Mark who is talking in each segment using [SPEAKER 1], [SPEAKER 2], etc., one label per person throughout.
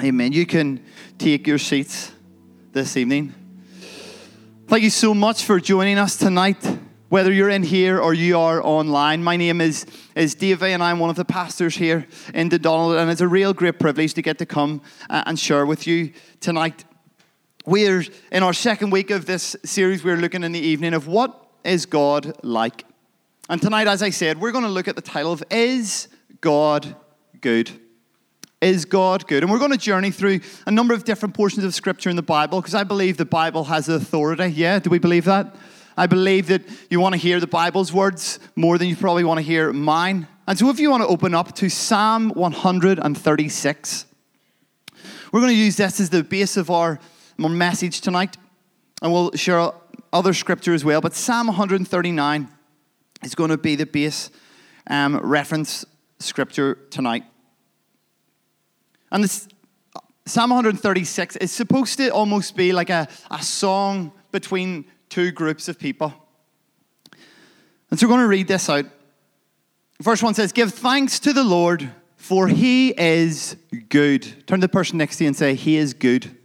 [SPEAKER 1] Amen. You can take your seats this evening. Thank you so much for joining us tonight, whether you're in here or you are online. My name is, is Davey, and I'm one of the pastors here in Dundonald, and it's a real great privilege to get to come uh, and share with you tonight. We're in our second week of this series, we're looking in the evening of what is God like? And tonight, as I said, we're going to look at the title of Is God Good? Is God good? And we're going to journey through a number of different portions of Scripture in the Bible because I believe the Bible has authority. Yeah, do we believe that? I believe that you want to hear the Bible's words more than you probably want to hear mine. And so if you want to open up to Psalm 136, we're going to use this as the base of our, message tonight. And we'll share other scripture as well. But Psalm 139 is going to be the base um, reference scripture tonight. And this Psalm 136 is supposed to almost be like a, a song between two groups of people. And so we're going to read this out. Verse 1 says, Give thanks to the Lord, for he is good. Turn to the person next to you and say, He is good.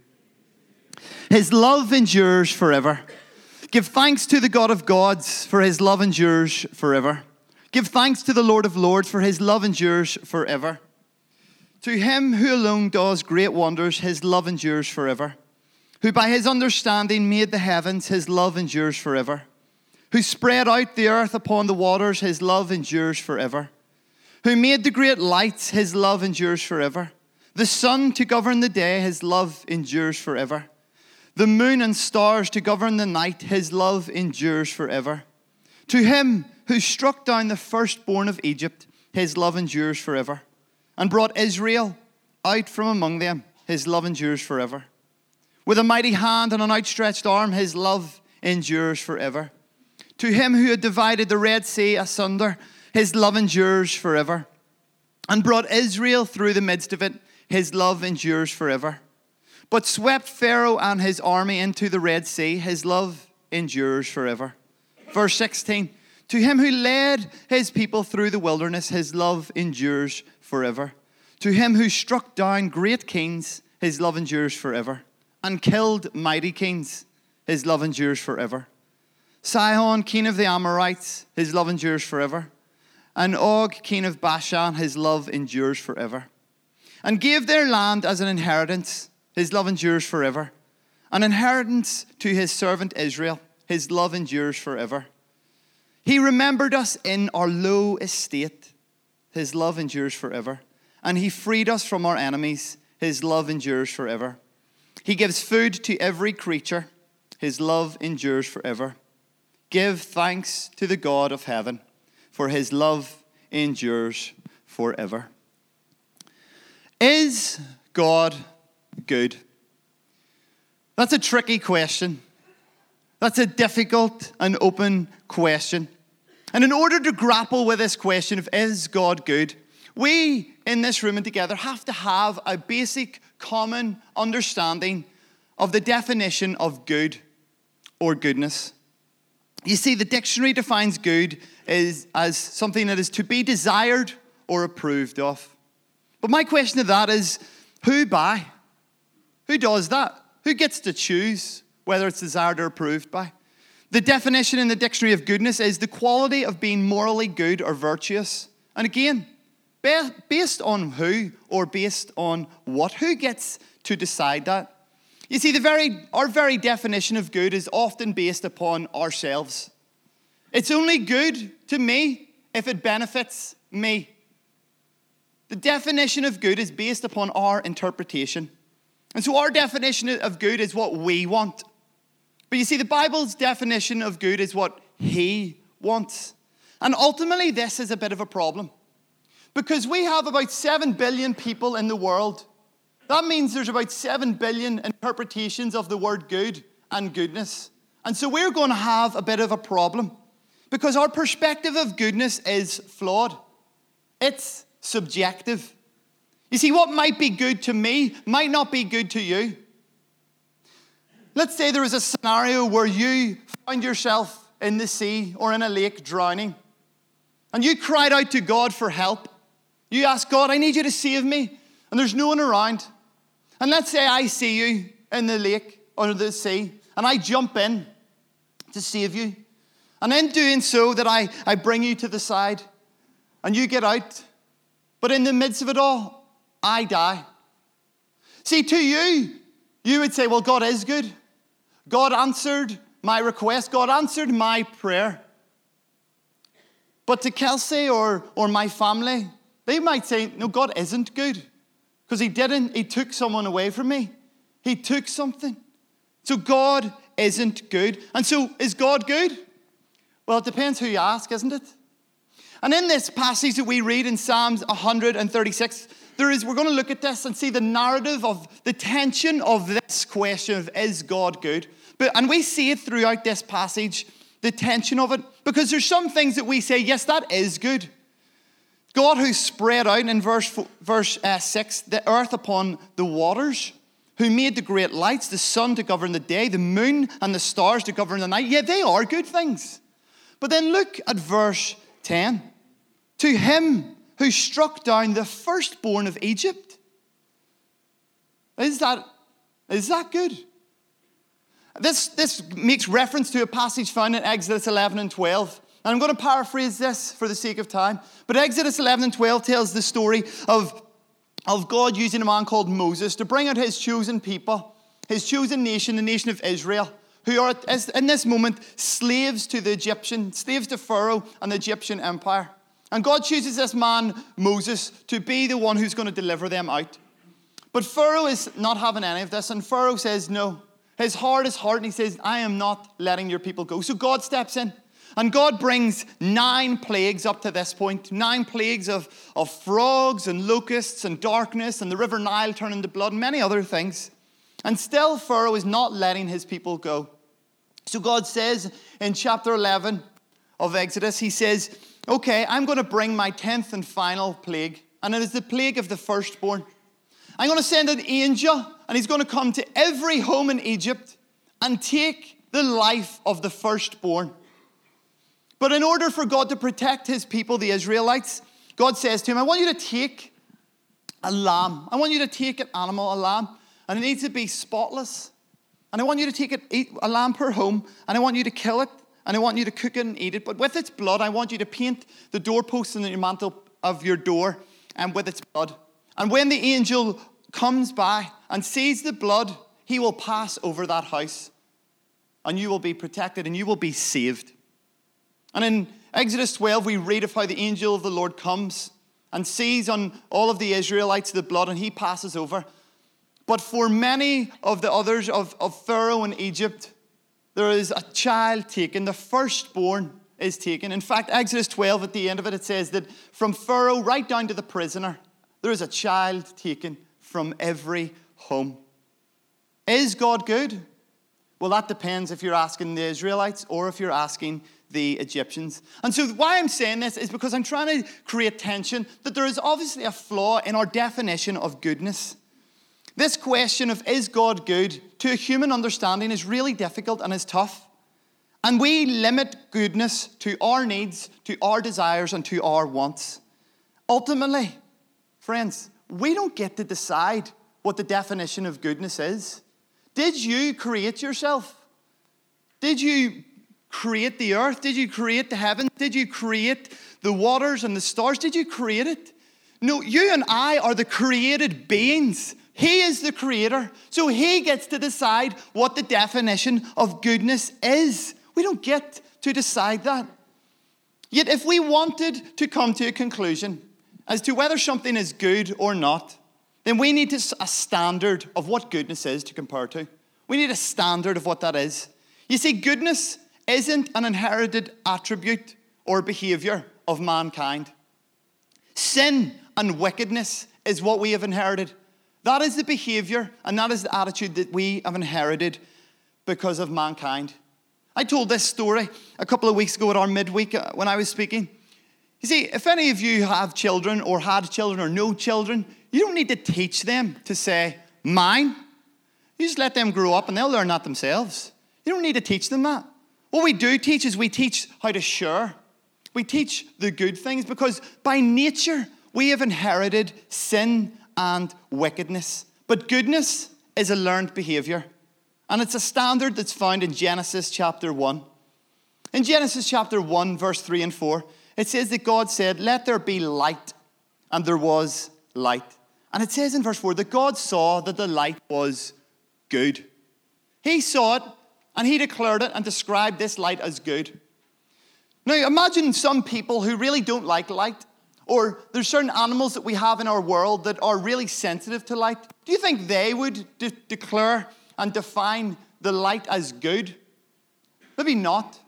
[SPEAKER 1] His love endures forever. Give thanks to the God of gods, for his love endures forever. Give thanks to the Lord of lords, for his love endures forever. To him who alone does great wonders, his love endures forever. Who by his understanding made the heavens, his love endures forever. Who spread out the earth upon the waters, his love endures forever. Who made the great lights, his love endures forever. The sun to govern the day, his love endures forever. The moon and stars to govern the night, his love endures forever. To him who struck down the firstborn of Egypt, his love endures forever and brought Israel out from among them. His love endures forever. With a mighty hand and an outstretched arm, his love endures forever. To him who had divided the Red Sea asunder, his love endures forever. And brought Israel through the midst of it, his love endures forever. But swept Pharaoh and his army into the Red Sea, his love endures forever. Verse 16 To him who led his people through the wilderness, his love endures forever. To him who struck down great kings, his love endures forever, and killed mighty kings, his love endures forever. Sihon, king of the Amorites, his love endures forever. And Og, king of Bashan, his love endures forever. And gave their land as an inheritance, his love endures forever. An inheritance to his servant Israel, his love endures forever. He remembered us in our low estate his love endures forever. And he freed us from our enemies. His love endures forever. He gives food to every creature. His love endures forever. Give thanks to the God of heaven, for his love endures forever. Is God good? That's a tricky question. That's a difficult and open question. And in order to grapple with this question of is God good, we in this room and together have to have a basic common understanding of the definition of good or goodness. You see, the dictionary defines good as, as something that is to be desired or approved of. But my question to that is who by? Who does that? Who gets to choose whether it's desired or approved by? The definition in the dictionary of goodness is the quality of being morally good or virtuous. And again, based on who or based on what? Who gets to decide that? You see, the very, our very definition of good is often based upon ourselves. It's only good to me if it benefits me. The definition of good is based upon our interpretation. And so, our definition of good is what we want. But you see, the Bible's definition of good is what He wants. And ultimately, this is a bit of a problem. Because we have about 7 billion people in the world. That means there's about 7 billion interpretations of the word good and goodness. And so we're going to have a bit of a problem. Because our perspective of goodness is flawed, it's subjective. You see, what might be good to me might not be good to you. Let's say there is a scenario where you find yourself in the sea or in a lake drowning, and you cried out to God for help. You asked God, I need you to save me, and there's no one around. And let's say I see you in the lake or the sea, and I jump in to save you. And in doing so, that I, I bring you to the side and you get out. But in the midst of it all, I die. See, to you, you would say, Well, God is good. God answered my request, God answered my prayer. But to Kelsey or, or my family, they might say, No, God isn't good. Because He didn't, He took someone away from me. He took something. So God isn't good. And so, is God good? Well, it depends who you ask, isn't it? And in this passage that we read in Psalms 136, there is, we're going to look at this and see the narrative of the tension of this question of is God good? But, and we see it throughout this passage, the tension of it, because there's some things that we say, yes, that is good. God who spread out in verse, verse uh, 6 the earth upon the waters, who made the great lights, the sun to govern the day, the moon and the stars to govern the night. Yeah, they are good things. But then look at verse 10. To him who struck down the firstborn of Egypt. Is that, is that good? This, this makes reference to a passage found in Exodus 11 and 12. And I'm going to paraphrase this for the sake of time. But Exodus 11 and 12 tells the story of, of God using a man called Moses to bring out his chosen people, his chosen nation, the nation of Israel, who are in this moment slaves to the Egyptian, slaves to Pharaoh and the Egyptian empire. And God chooses this man, Moses, to be the one who's going to deliver them out. But Pharaoh is not having any of this, and Pharaoh says no. His heart is hard, and he says, I am not letting your people go. So God steps in. And God brings nine plagues up to this point nine plagues of, of frogs and locusts and darkness and the river Nile turning to blood and many other things. And still, Pharaoh is not letting his people go. So God says in chapter 11 of Exodus, He says, Okay, I'm going to bring my tenth and final plague, and it is the plague of the firstborn. I'm going to send an angel, and he's going to come to every home in Egypt and take the life of the firstborn. But in order for God to protect his people, the Israelites, God says to him, I want you to take a lamb. I want you to take an animal, a lamb, and it needs to be spotless. And I want you to take it, a lamb per home, and I want you to kill it, and I want you to cook it and eat it. But with its blood, I want you to paint the doorposts and the mantle of your door, and with its blood. And when the angel comes by and sees the blood, he will pass over that house, and you will be protected, and you will be saved. And in Exodus 12, we read of how the angel of the Lord comes and sees on all of the Israelites the blood, and he passes over. But for many of the others of, of Pharaoh and Egypt, there is a child taken, the firstborn is taken. In fact, Exodus 12, at the end of it, it says that from Pharaoh right down to the prisoner, there is a child taken from every home. Is God good? Well, that depends if you're asking the Israelites or if you're asking the Egyptians. And so, why I'm saying this is because I'm trying to create tension that there is obviously a flaw in our definition of goodness. This question of is God good to a human understanding is really difficult and is tough. And we limit goodness to our needs, to our desires, and to our wants. Ultimately, friends, we don't get to decide what the definition of goodness is. Did you create yourself? Did you create the earth? Did you create the heavens? Did you create the waters and the stars? Did you create it? No, you and I are the created beings. He is the creator, so he gets to decide what the definition of goodness is. We don't get to decide that. Yet, if we wanted to come to a conclusion as to whether something is good or not, then we need a standard of what goodness is to compare to. We need a standard of what that is. You see, goodness isn't an inherited attribute or behavior of mankind. Sin and wickedness is what we have inherited. That is the behavior and that is the attitude that we have inherited because of mankind. I told this story a couple of weeks ago at our midweek uh, when I was speaking. You see, if any of you have children or had children or know children, you don't need to teach them to say, mine. You just let them grow up and they'll learn that themselves. You don't need to teach them that. What we do teach is we teach how to share. We teach the good things because by nature we have inherited sin and wickedness. But goodness is a learned behavior, and it's a standard that's found in Genesis chapter 1. In Genesis chapter 1, verse 3 and 4, it says that God said, Let there be light, and there was light. And it says in verse 4 that God saw that the light was good. He saw it, and he declared it and described this light as good. Now, imagine some people who really don't like light, or there's certain animals that we have in our world that are really sensitive to light. Do you think they would de- declare and define the light as good? Maybe not.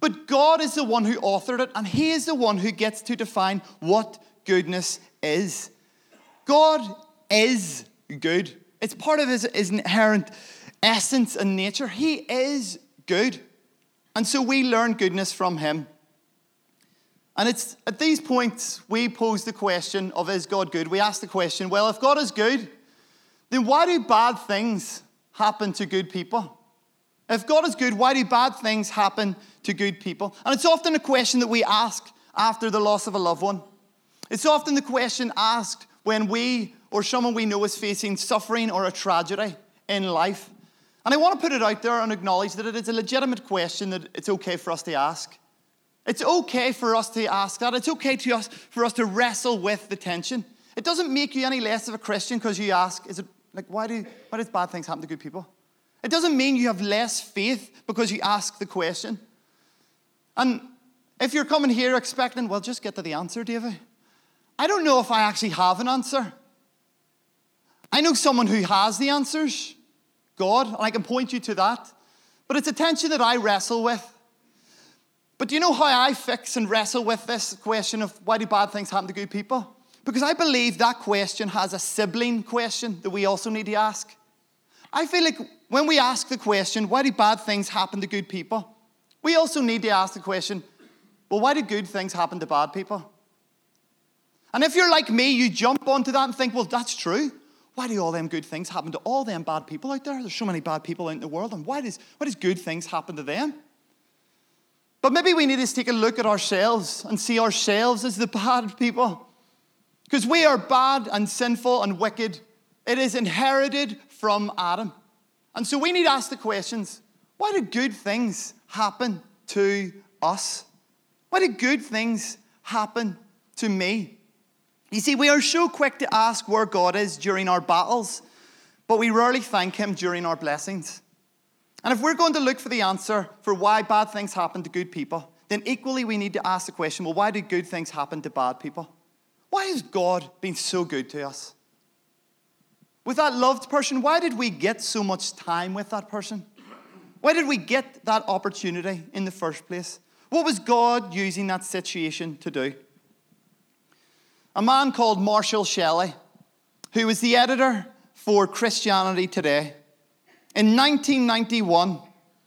[SPEAKER 1] But God is the one who authored it, and He is the one who gets to define what goodness is. God is good, it's part of His, his inherent essence and nature. He is good. And so we learn goodness from Him. And it's at these points we pose the question of is God good? We ask the question, well, if God is good, then why do bad things happen to good people? If God is good, why do bad things happen to good people? And it's often a question that we ask after the loss of a loved one. It's often the question asked when we or someone we know is facing suffering or a tragedy in life. And I want to put it out there and acknowledge that it is a legitimate question that it's okay for us to ask. It's okay for us to ask that. It's okay to us, for us to wrestle with the tension. It doesn't make you any less of a Christian because you ask, is it like why do why does bad things happen to good people? It doesn't mean you have less faith because you ask the question. And if you're coming here expecting, well, just get to the answer, David. I don't know if I actually have an answer. I know someone who has the answers, God, and I can point you to that. But it's a tension that I wrestle with. But do you know how I fix and wrestle with this question of why do bad things happen to good people? Because I believe that question has a sibling question that we also need to ask. I feel like when we ask the question, why do bad things happen to good people? We also need to ask the question, well, why do good things happen to bad people? And if you're like me, you jump onto that and think, well, that's true. Why do all them good things happen to all them bad people out there? There's so many bad people out in the world, and why does, why does good things happen to them? But maybe we need to take a look at ourselves and see ourselves as the bad people. Because we are bad and sinful and wicked. It is inherited from Adam. And so we need to ask the questions why do good things happen to us? Why do good things happen to me? You see, we are so quick to ask where God is during our battles, but we rarely thank Him during our blessings. And if we're going to look for the answer for why bad things happen to good people, then equally we need to ask the question well, why do good things happen to bad people? Why has God been so good to us? With that loved person, why did we get so much time with that person? Why did we get that opportunity in the first place? What was God using that situation to do? A man called Marshall Shelley, who was the editor for Christianity Today, in 1991,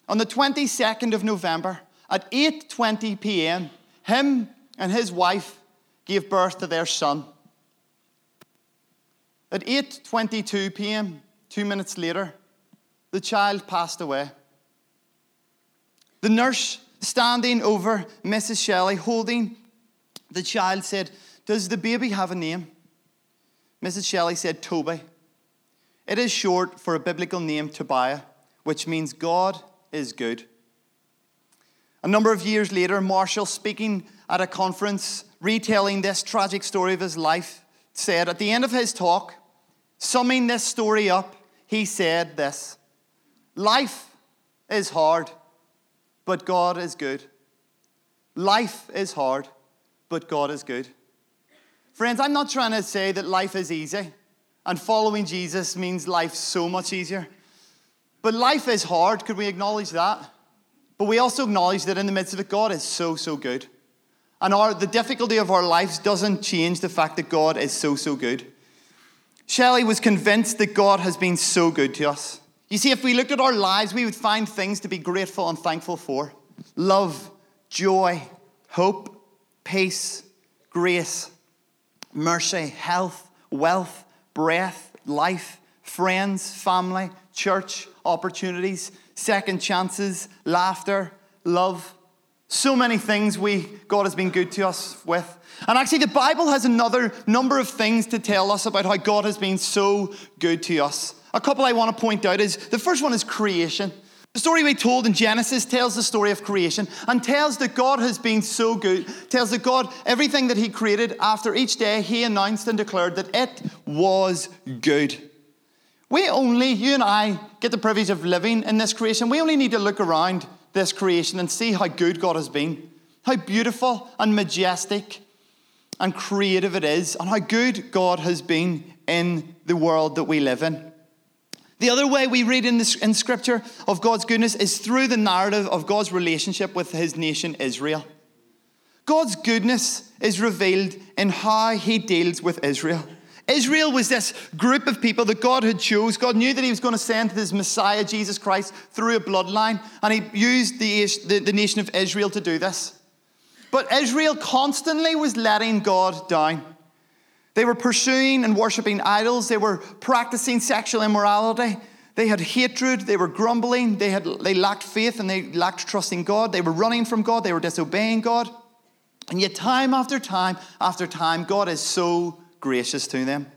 [SPEAKER 1] on the 22nd of November, at 8:20 p.m., him and his wife gave birth to their son. At 8:22 p.m., 2 minutes later, the child passed away. The nurse standing over Mrs. Shelley holding the child said, "Does the baby have a name?" Mrs. Shelley said, "Toby." It is short for a biblical name, Tobiah, which means God is good. A number of years later, Marshall, speaking at a conference retelling this tragic story of his life, said at the end of his talk, summing this story up, he said this Life is hard, but God is good. Life is hard, but God is good. Friends, I'm not trying to say that life is easy. And following Jesus means life so much easier. But life is hard, could we acknowledge that? But we also acknowledge that in the midst of it, God is so, so good. And our, the difficulty of our lives doesn't change the fact that God is so, so good. Shelley was convinced that God has been so good to us. You see, if we looked at our lives, we would find things to be grateful and thankful for love, joy, hope, peace, grace, mercy, health, wealth, breath, life, friends, family, church, opportunities, second chances, laughter, love. So many things we God has been good to us with. And actually, the Bible has another number of things to tell us about how God has been so good to us. A couple I want to point out is the first one is creation. The story we told in Genesis tells the story of creation and tells that God has been so good, tells that God, everything that He created after each day, He announced and declared that it was good. We only, you and I, get the privilege of living in this creation. We only need to look around this creation and see how good God has been, how beautiful and majestic and creative it is, and how good God has been in the world that we live in. The other way we read in, in Scripture of God's goodness is through the narrative of God's relationship with his nation Israel. God's goodness is revealed in how he deals with Israel. Israel was this group of people that God had chose. God knew that He was going to send His Messiah, Jesus Christ, through a bloodline, and He used the, the, the nation of Israel to do this. But Israel constantly was letting God down. They were pursuing and worshipping idols, they were practicing sexual immorality. They had hatred, they were grumbling, they, had, they lacked faith and they lacked trust in God. They were running from God, they were disobeying God. And yet, time after time after time, God is so gracious to them.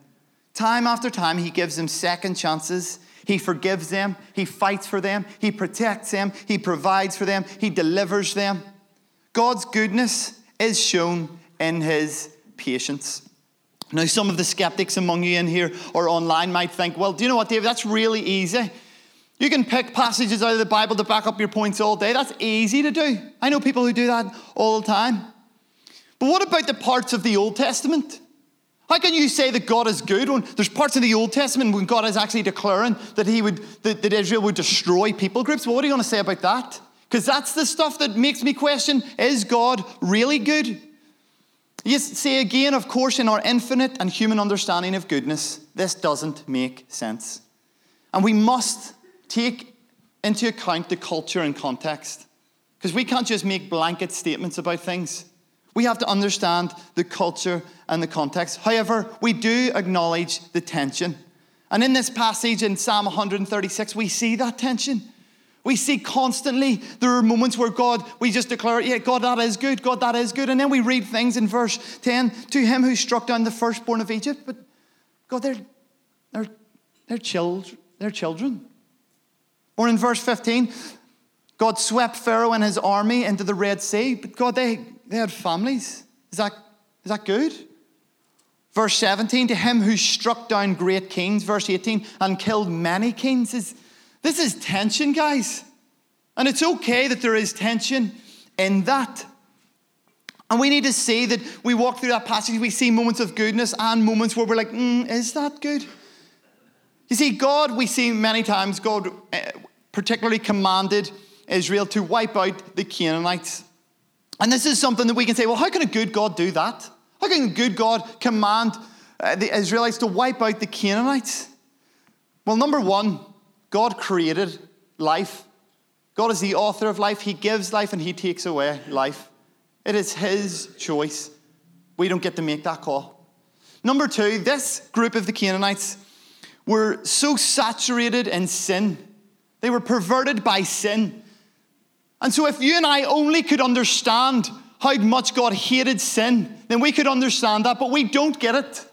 [SPEAKER 1] Time after time, He gives them second chances. He forgives them. He fights for them. He protects them. He provides for them. He delivers them. God's goodness is shown in His patience. Now, some of the skeptics among you in here or online might think, well, do you know what, David? That's really easy. You can pick passages out of the Bible to back up your points all day. That's easy to do. I know people who do that all the time. But what about the parts of the Old Testament? How can you say that God is good when there's parts of the Old Testament when God is actually declaring that he would that, that Israel would destroy people groups? Well, what are you going to say about that? Because that's the stuff that makes me question: Is God really good? You see again, of course, in our infinite and human understanding of goodness, this doesn't make sense, and we must take into account the culture and context, because we can't just make blanket statements about things. We have to understand the culture and the context. However, we do acknowledge the tension. And in this passage in Psalm 136, we see that tension. We see constantly there are moments where God, we just declare, yeah, God, that is good, God, that is good. And then we read things in verse 10 to him who struck down the firstborn of Egypt. But God, they're, they're, they're, children, they're children. Or in verse 15, God swept Pharaoh and his army into the Red Sea. But God, they, they had families. Is that, is that good? Verse 17, to him who struck down great kings, verse 18, and killed many kings. Is, this is tension, guys. And it's okay that there is tension in that. And we need to see that we walk through that passage, we see moments of goodness and moments where we're like, mm, is that good? You see, God, we see many times, God eh, particularly commanded Israel to wipe out the Canaanites. And this is something that we can say, well, how can a good God do that? How can a good God command uh, the Israelites to wipe out the Canaanites? Well, number one, God created life. God is the author of life. He gives life and He takes away life. It is His choice. We don't get to make that call. Number two, this group of the Canaanites were so saturated in sin, they were perverted by sin and so, if you and I only could understand how much God hated sin, then we could understand that, but we don't get it.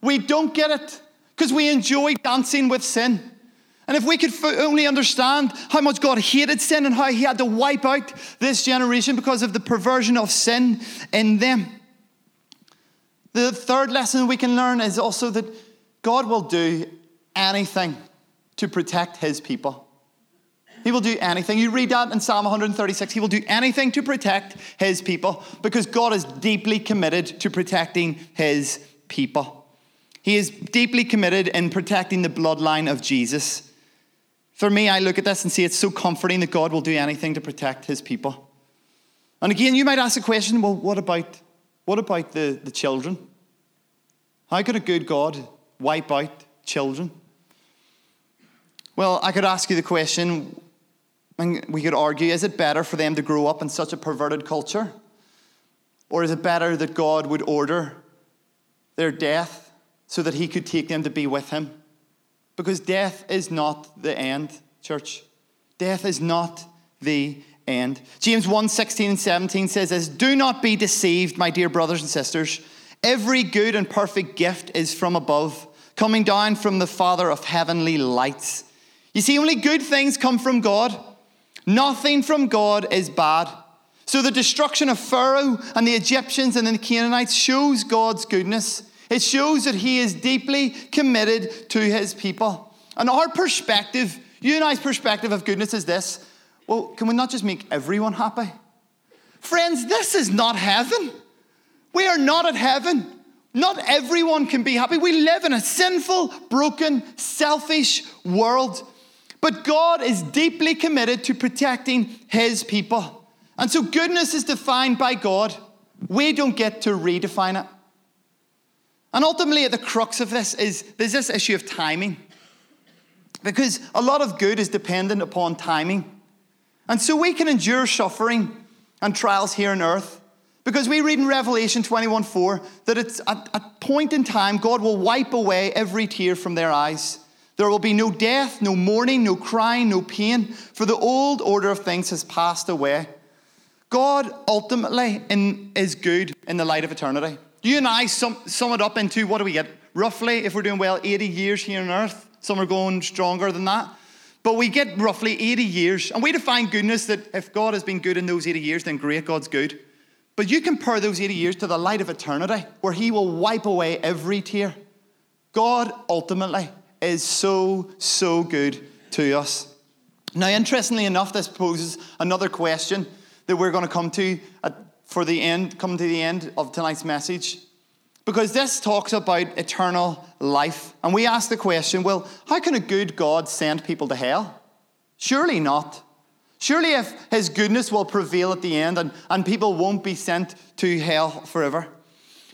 [SPEAKER 1] We don't get it because we enjoy dancing with sin. And if we could only understand how much God hated sin and how He had to wipe out this generation because of the perversion of sin in them. The third lesson we can learn is also that God will do anything to protect His people. He will do anything. You read that in Psalm 136. He will do anything to protect his people because God is deeply committed to protecting his people. He is deeply committed in protecting the bloodline of Jesus. For me, I look at this and see it's so comforting that God will do anything to protect his people. And again, you might ask the question well, what about, what about the, the children? How could a good God wipe out children? Well, I could ask you the question and we could argue is it better for them to grow up in such a perverted culture? Or is it better that God would order their death so that He could take them to be with Him? Because death is not the end, church. Death is not the end. James 1 16 and 17 says this Do not be deceived, my dear brothers and sisters. Every good and perfect gift is from above, coming down from the Father of heavenly lights. You see, only good things come from God. Nothing from God is bad. So the destruction of Pharaoh and the Egyptians and the Canaanites shows God's goodness. It shows that He is deeply committed to His people. And our perspective, you and I's perspective of goodness is this well, can we not just make everyone happy? Friends, this is not heaven. We are not at heaven. Not everyone can be happy. We live in a sinful, broken, selfish world. But God is deeply committed to protecting His people. And so goodness is defined by God. We don't get to redefine it. And ultimately, at the crux of this is there's this issue of timing. Because a lot of good is dependent upon timing. And so we can endure suffering and trials here on earth. Because we read in Revelation 21 4 that it's at a point in time God will wipe away every tear from their eyes. There will be no death, no mourning, no crying, no pain, for the old order of things has passed away. God ultimately in, is good in the light of eternity. You and I sum, sum it up into what do we get? Roughly, if we're doing well, 80 years here on earth. Some are going stronger than that. But we get roughly 80 years. And we define goodness that if God has been good in those 80 years, then great, God's good. But you compare those 80 years to the light of eternity, where He will wipe away every tear. God ultimately is so, so good to us. Now, interestingly enough, this poses another question that we're going to come to at, for the end, come to the end of tonight's message. Because this talks about eternal life. And we ask the question well, how can a good God send people to hell? Surely not. Surely, if his goodness will prevail at the end and, and people won't be sent to hell forever.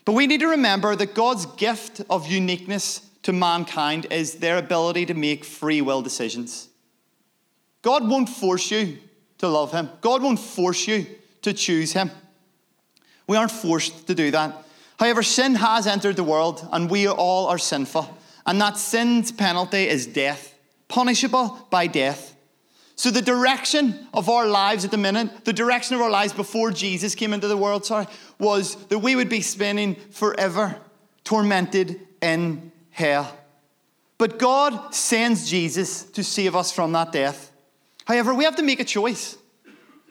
[SPEAKER 1] But we need to remember that God's gift of uniqueness to mankind is their ability to make free will decisions. God won't force you to love Him, God won't force you to choose Him. We aren't forced to do that. However, sin has entered the world, and we all are sinful. And that sin's penalty is death, punishable by death. So, the direction of our lives at the minute, the direction of our lives before Jesus came into the world, sorry, was that we would be spending forever tormented in hell. But God sends Jesus to save us from that death. However, we have to make a choice.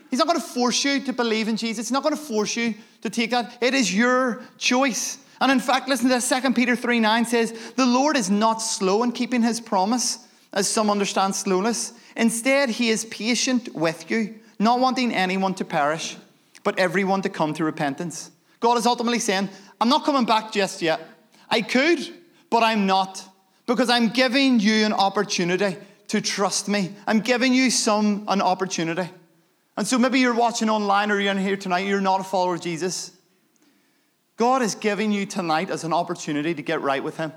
[SPEAKER 1] He's not going to force you to believe in Jesus. He's not going to force you to take that. It is your choice. And in fact, listen to this 2 Peter 3 9 says, The Lord is not slow in keeping his promise, as some understand slowness. Instead, he is patient with you, not wanting anyone to perish, but everyone to come to repentance. God is ultimately saying, I'm not coming back just yet. I could, but I'm not because I'm giving you an opportunity to trust me. I'm giving you some an opportunity. And so maybe you're watching online or you're in here tonight, you're not a follower of Jesus. God is giving you tonight as an opportunity to get right with Him.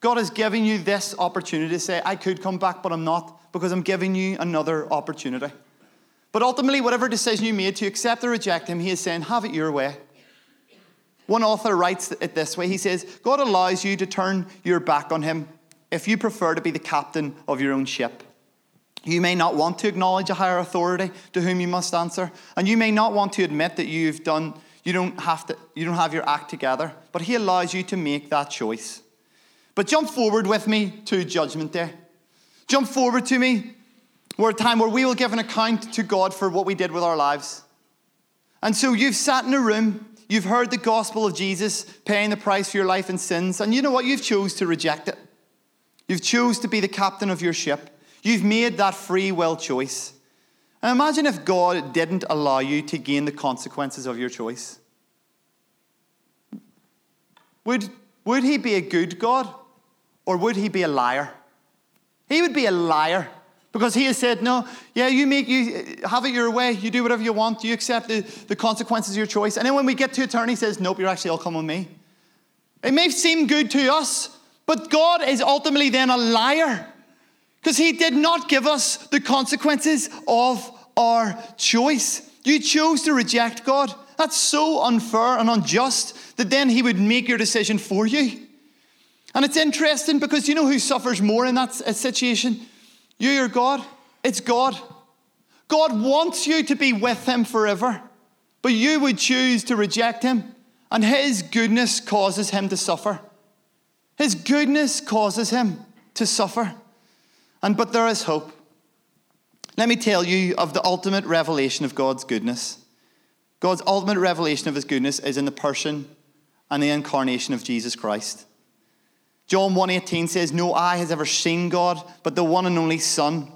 [SPEAKER 1] God is giving you this opportunity to say, I could come back, but I'm not, because I'm giving you another opportunity. But ultimately, whatever decision you made to accept or reject Him, He is saying, have it your way. One author writes it this way He says, God allows you to turn your back on Him if you prefer to be the captain of your own ship. You may not want to acknowledge a higher authority to whom you must answer, and you may not want to admit that you've done, you don't have to, you don't have your act together, but He allows you to make that choice. But jump forward with me to Judgment Day. Jump forward to me, where a time where we will give an account to God for what we did with our lives. And so you've sat in a room You've heard the gospel of Jesus paying the price for your life and sins, and you know what? You've chose to reject it. You've chose to be the captain of your ship. You've made that free will choice. And imagine if God didn't allow you to gain the consequences of your choice. Would, would he be a good God or would he be a liar? He would be a liar because he has said, No, yeah, you make you uh, have it your way, you do whatever you want, you accept the, the consequences of your choice. And then when we get to eternity, he says, Nope, you're actually all coming with me. It may seem good to us, but God is ultimately then a liar. Because he did not give us the consequences of our choice. You chose to reject God. That's so unfair and unjust that then he would make your decision for you. And it's interesting because you know who suffers more in that situation? You or God? It's God. God wants you to be with Him forever, but you would choose to reject Him, and His goodness causes Him to suffer. His goodness causes Him to suffer. And but there is hope. Let me tell you of the ultimate revelation of God's goodness. God's ultimate revelation of His goodness is in the person and the incarnation of Jesus Christ. John 1:18 says, "No eye has ever seen God, but the one and only Son,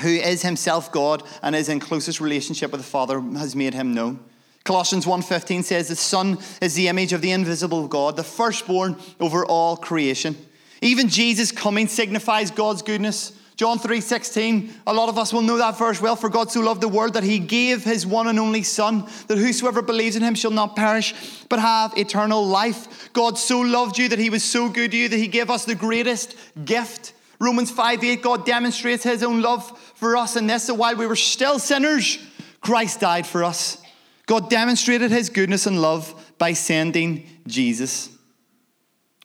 [SPEAKER 1] who is himself God and is in closest relationship with the Father, has made him known." Colossians 1:15 says, "The Son is the image of the invisible God, the firstborn over all creation." Even Jesus coming signifies God's goodness. John 3:16, a lot of us will know that verse well. For God so loved the world that he gave his one and only Son, that whosoever believes in him shall not perish, but have eternal life. God so loved you that he was so good to you that he gave us the greatest gift. Romans 5:8, God demonstrates his own love for us in this, that while we were still sinners, Christ died for us. God demonstrated his goodness and love by sending Jesus.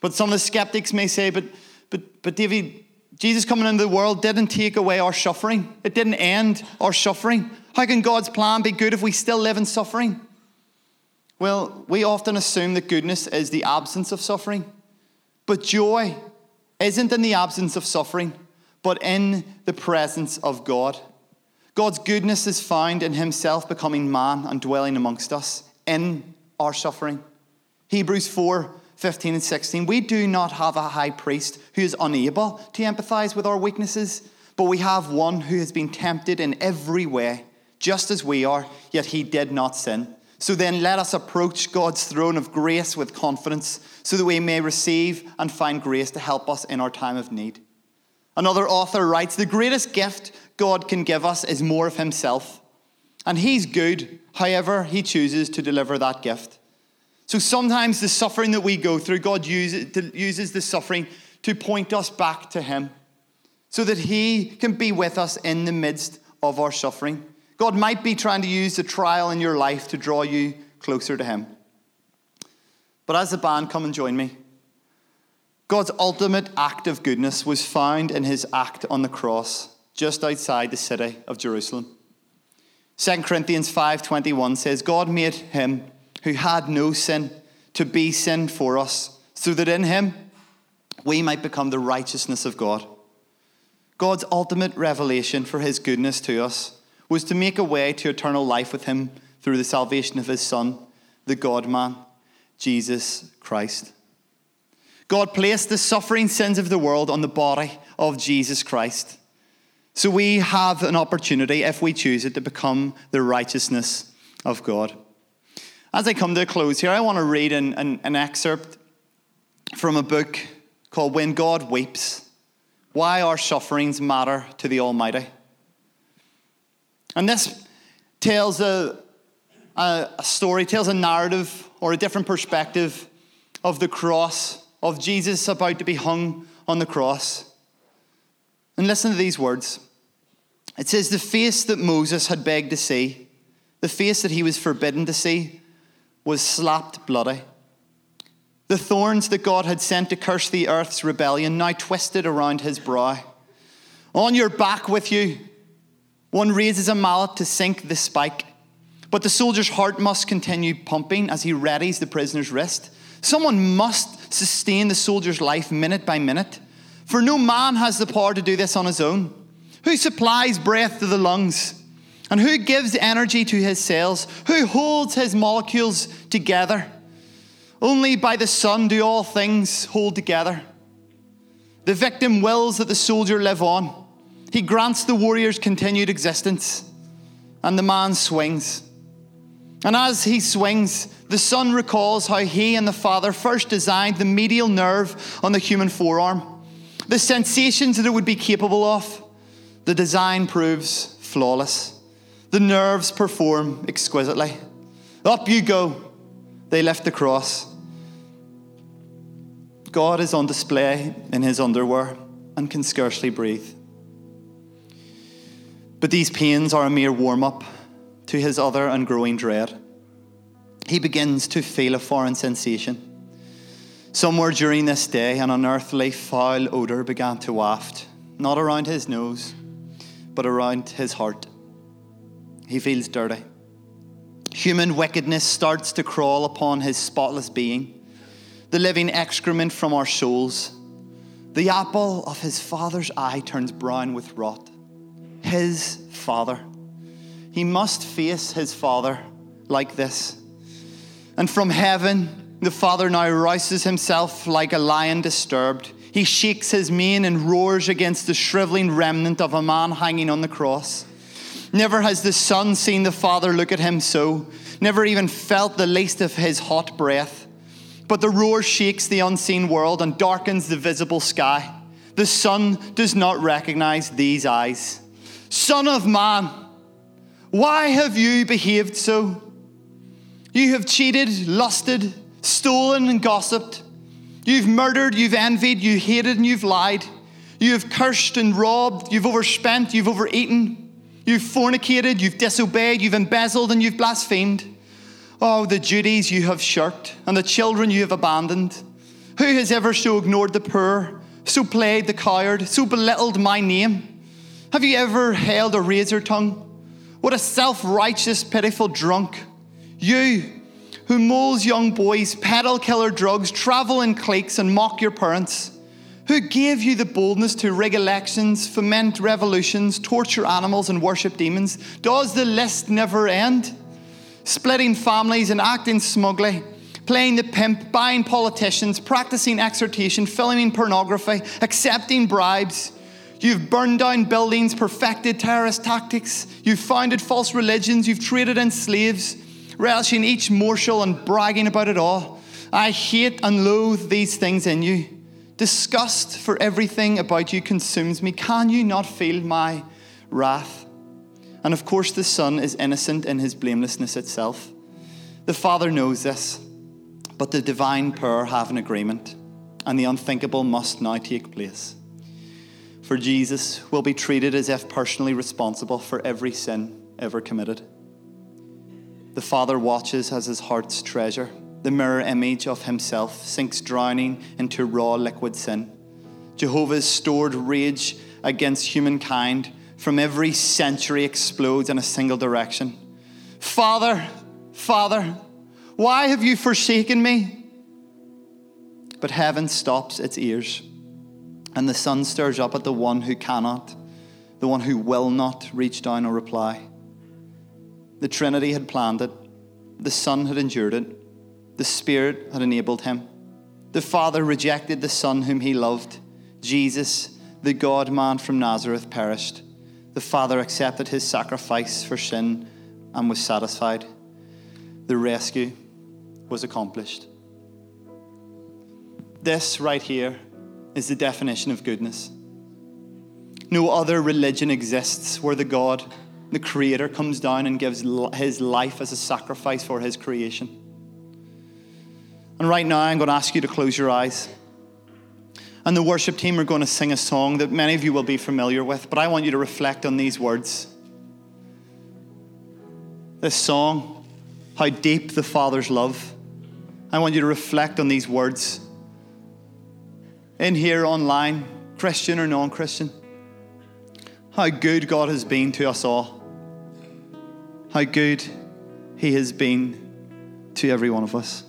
[SPEAKER 1] But some of the skeptics may say, but, but, but David, Jesus coming into the world didn't take away our suffering, it didn't end our suffering. How can God's plan be good if we still live in suffering? Well, we often assume that goodness is the absence of suffering, but joy isn't in the absence of suffering, but in the presence of God. God's goodness is found in Himself becoming man and dwelling amongst us in our suffering. Hebrews 4 15 and 16, we do not have a high priest who is unable to empathize with our weaknesses, but we have one who has been tempted in every way, just as we are, yet he did not sin. So then let us approach God's throne of grace with confidence, so that we may receive and find grace to help us in our time of need. Another author writes The greatest gift God can give us is more of himself. And he's good, however, he chooses to deliver that gift. So sometimes the suffering that we go through, God uses, the suffering to point us back to Him so that He can be with us in the midst of our suffering. God might be trying to use the trial in your life to draw you closer to Him. But as the band come and join me, God's ultimate act of goodness was found in His act on the cross just outside the city of Jerusalem. 2 Corinthians 5:21 says God made him who had no sin to be sin for us, so that in him we might become the righteousness of God. God's ultimate revelation for his goodness to us was to make a way to eternal life with him through the salvation of his Son, the God man, Jesus Christ. God placed the suffering sins of the world on the body of Jesus Christ. So we have an opportunity, if we choose it, to become the righteousness of God. As I come to a close here, I want to read an, an, an excerpt from a book called When God Weeps Why Our Sufferings Matter to the Almighty. And this tells a, a, a story, tells a narrative or a different perspective of the cross, of Jesus about to be hung on the cross. And listen to these words. It says, The face that Moses had begged to see, the face that he was forbidden to see, was slapped bloody. The thorns that God had sent to curse the earth's rebellion now twisted around his brow. On your back with you, one raises a mallet to sink the spike, but the soldier's heart must continue pumping as he readies the prisoner's wrist. Someone must sustain the soldier's life minute by minute, for no man has the power to do this on his own. Who supplies breath to the lungs? And who gives energy to his cells? Who holds his molecules together? Only by the son do all things hold together. The victim wills that the soldier live on. He grants the warrior's continued existence. And the man swings. And as he swings, the son recalls how he and the father first designed the medial nerve on the human forearm, the sensations that it would be capable of. The design proves flawless. The nerves perform exquisitely. Up you go. They lift the cross. God is on display in his underwear and can scarcely breathe. But these pains are a mere warm up to his other and growing dread. He begins to feel a foreign sensation. Somewhere during this day, an unearthly foul odour began to waft, not around his nose, but around his heart. He feels dirty. Human wickedness starts to crawl upon his spotless being, the living excrement from our souls. The apple of his father's eye turns brown with rot. His father. He must face his father like this. And from heaven, the father now rouses himself like a lion disturbed. He shakes his mane and roars against the shriveling remnant of a man hanging on the cross. Never has the son seen the father look at him so, never even felt the least of his hot breath. But the roar shakes the unseen world and darkens the visible sky. The Son does not recognize these eyes. Son of man, why have you behaved so? You have cheated, lusted, stolen, and gossiped. You've murdered, you've envied, you hated, and you've lied. You have cursed and robbed, you've overspent, you've overeaten, you've fornicated, you've disobeyed, you've embezzled, and you've blasphemed. Oh, the duties you have shirked and the children you have abandoned. Who has ever so ignored the poor, so played the coward, so belittled my name? Have you ever held a razor tongue? What a self righteous, pitiful drunk. You, who moles young boys, peddle killer drugs, travel in cliques, and mock your parents. Who gave you the boldness to rig elections, foment revolutions, torture animals, and worship demons? Does the list never end? splitting families and acting smugly, playing the pimp, buying politicians, practicing exhortation, filming pornography, accepting bribes. You've burned down buildings, perfected terrorist tactics. You've founded false religions. You've traded in slaves, relishing each morsel and bragging about it all. I hate and loathe these things in you. Disgust for everything about you consumes me. Can you not feel my wrath? And of course, the Son is innocent in his blamelessness itself. The Father knows this, but the divine power have an agreement, and the unthinkable must now take place. For Jesus will be treated as if personally responsible for every sin ever committed. The Father watches as his heart's treasure, the mirror image of himself, sinks drowning into raw liquid sin. Jehovah's stored rage against humankind from every century explodes in a single direction. Father, Father, why have you forsaken me? But heaven stops its ears, and the son stirs up at the one who cannot, the one who will not reach down or reply. The Trinity had planned it, the Son had endured it, the Spirit had enabled him. The Father rejected the Son whom he loved. Jesus, the God man from Nazareth, perished the Father accepted his sacrifice for sin and was satisfied. The rescue was accomplished. This right here is the definition of goodness. No other religion exists where the God, the Creator, comes down and gives his life as a sacrifice for his creation. And right now, I'm going to ask you to close your eyes. And the worship team are going to sing a song that many of you will be familiar with, but I want you to reflect on these words. This song, How Deep the Father's Love. I want you to reflect on these words. In here, online, Christian or non Christian, how good God has been to us all. How good He has been to every one of us.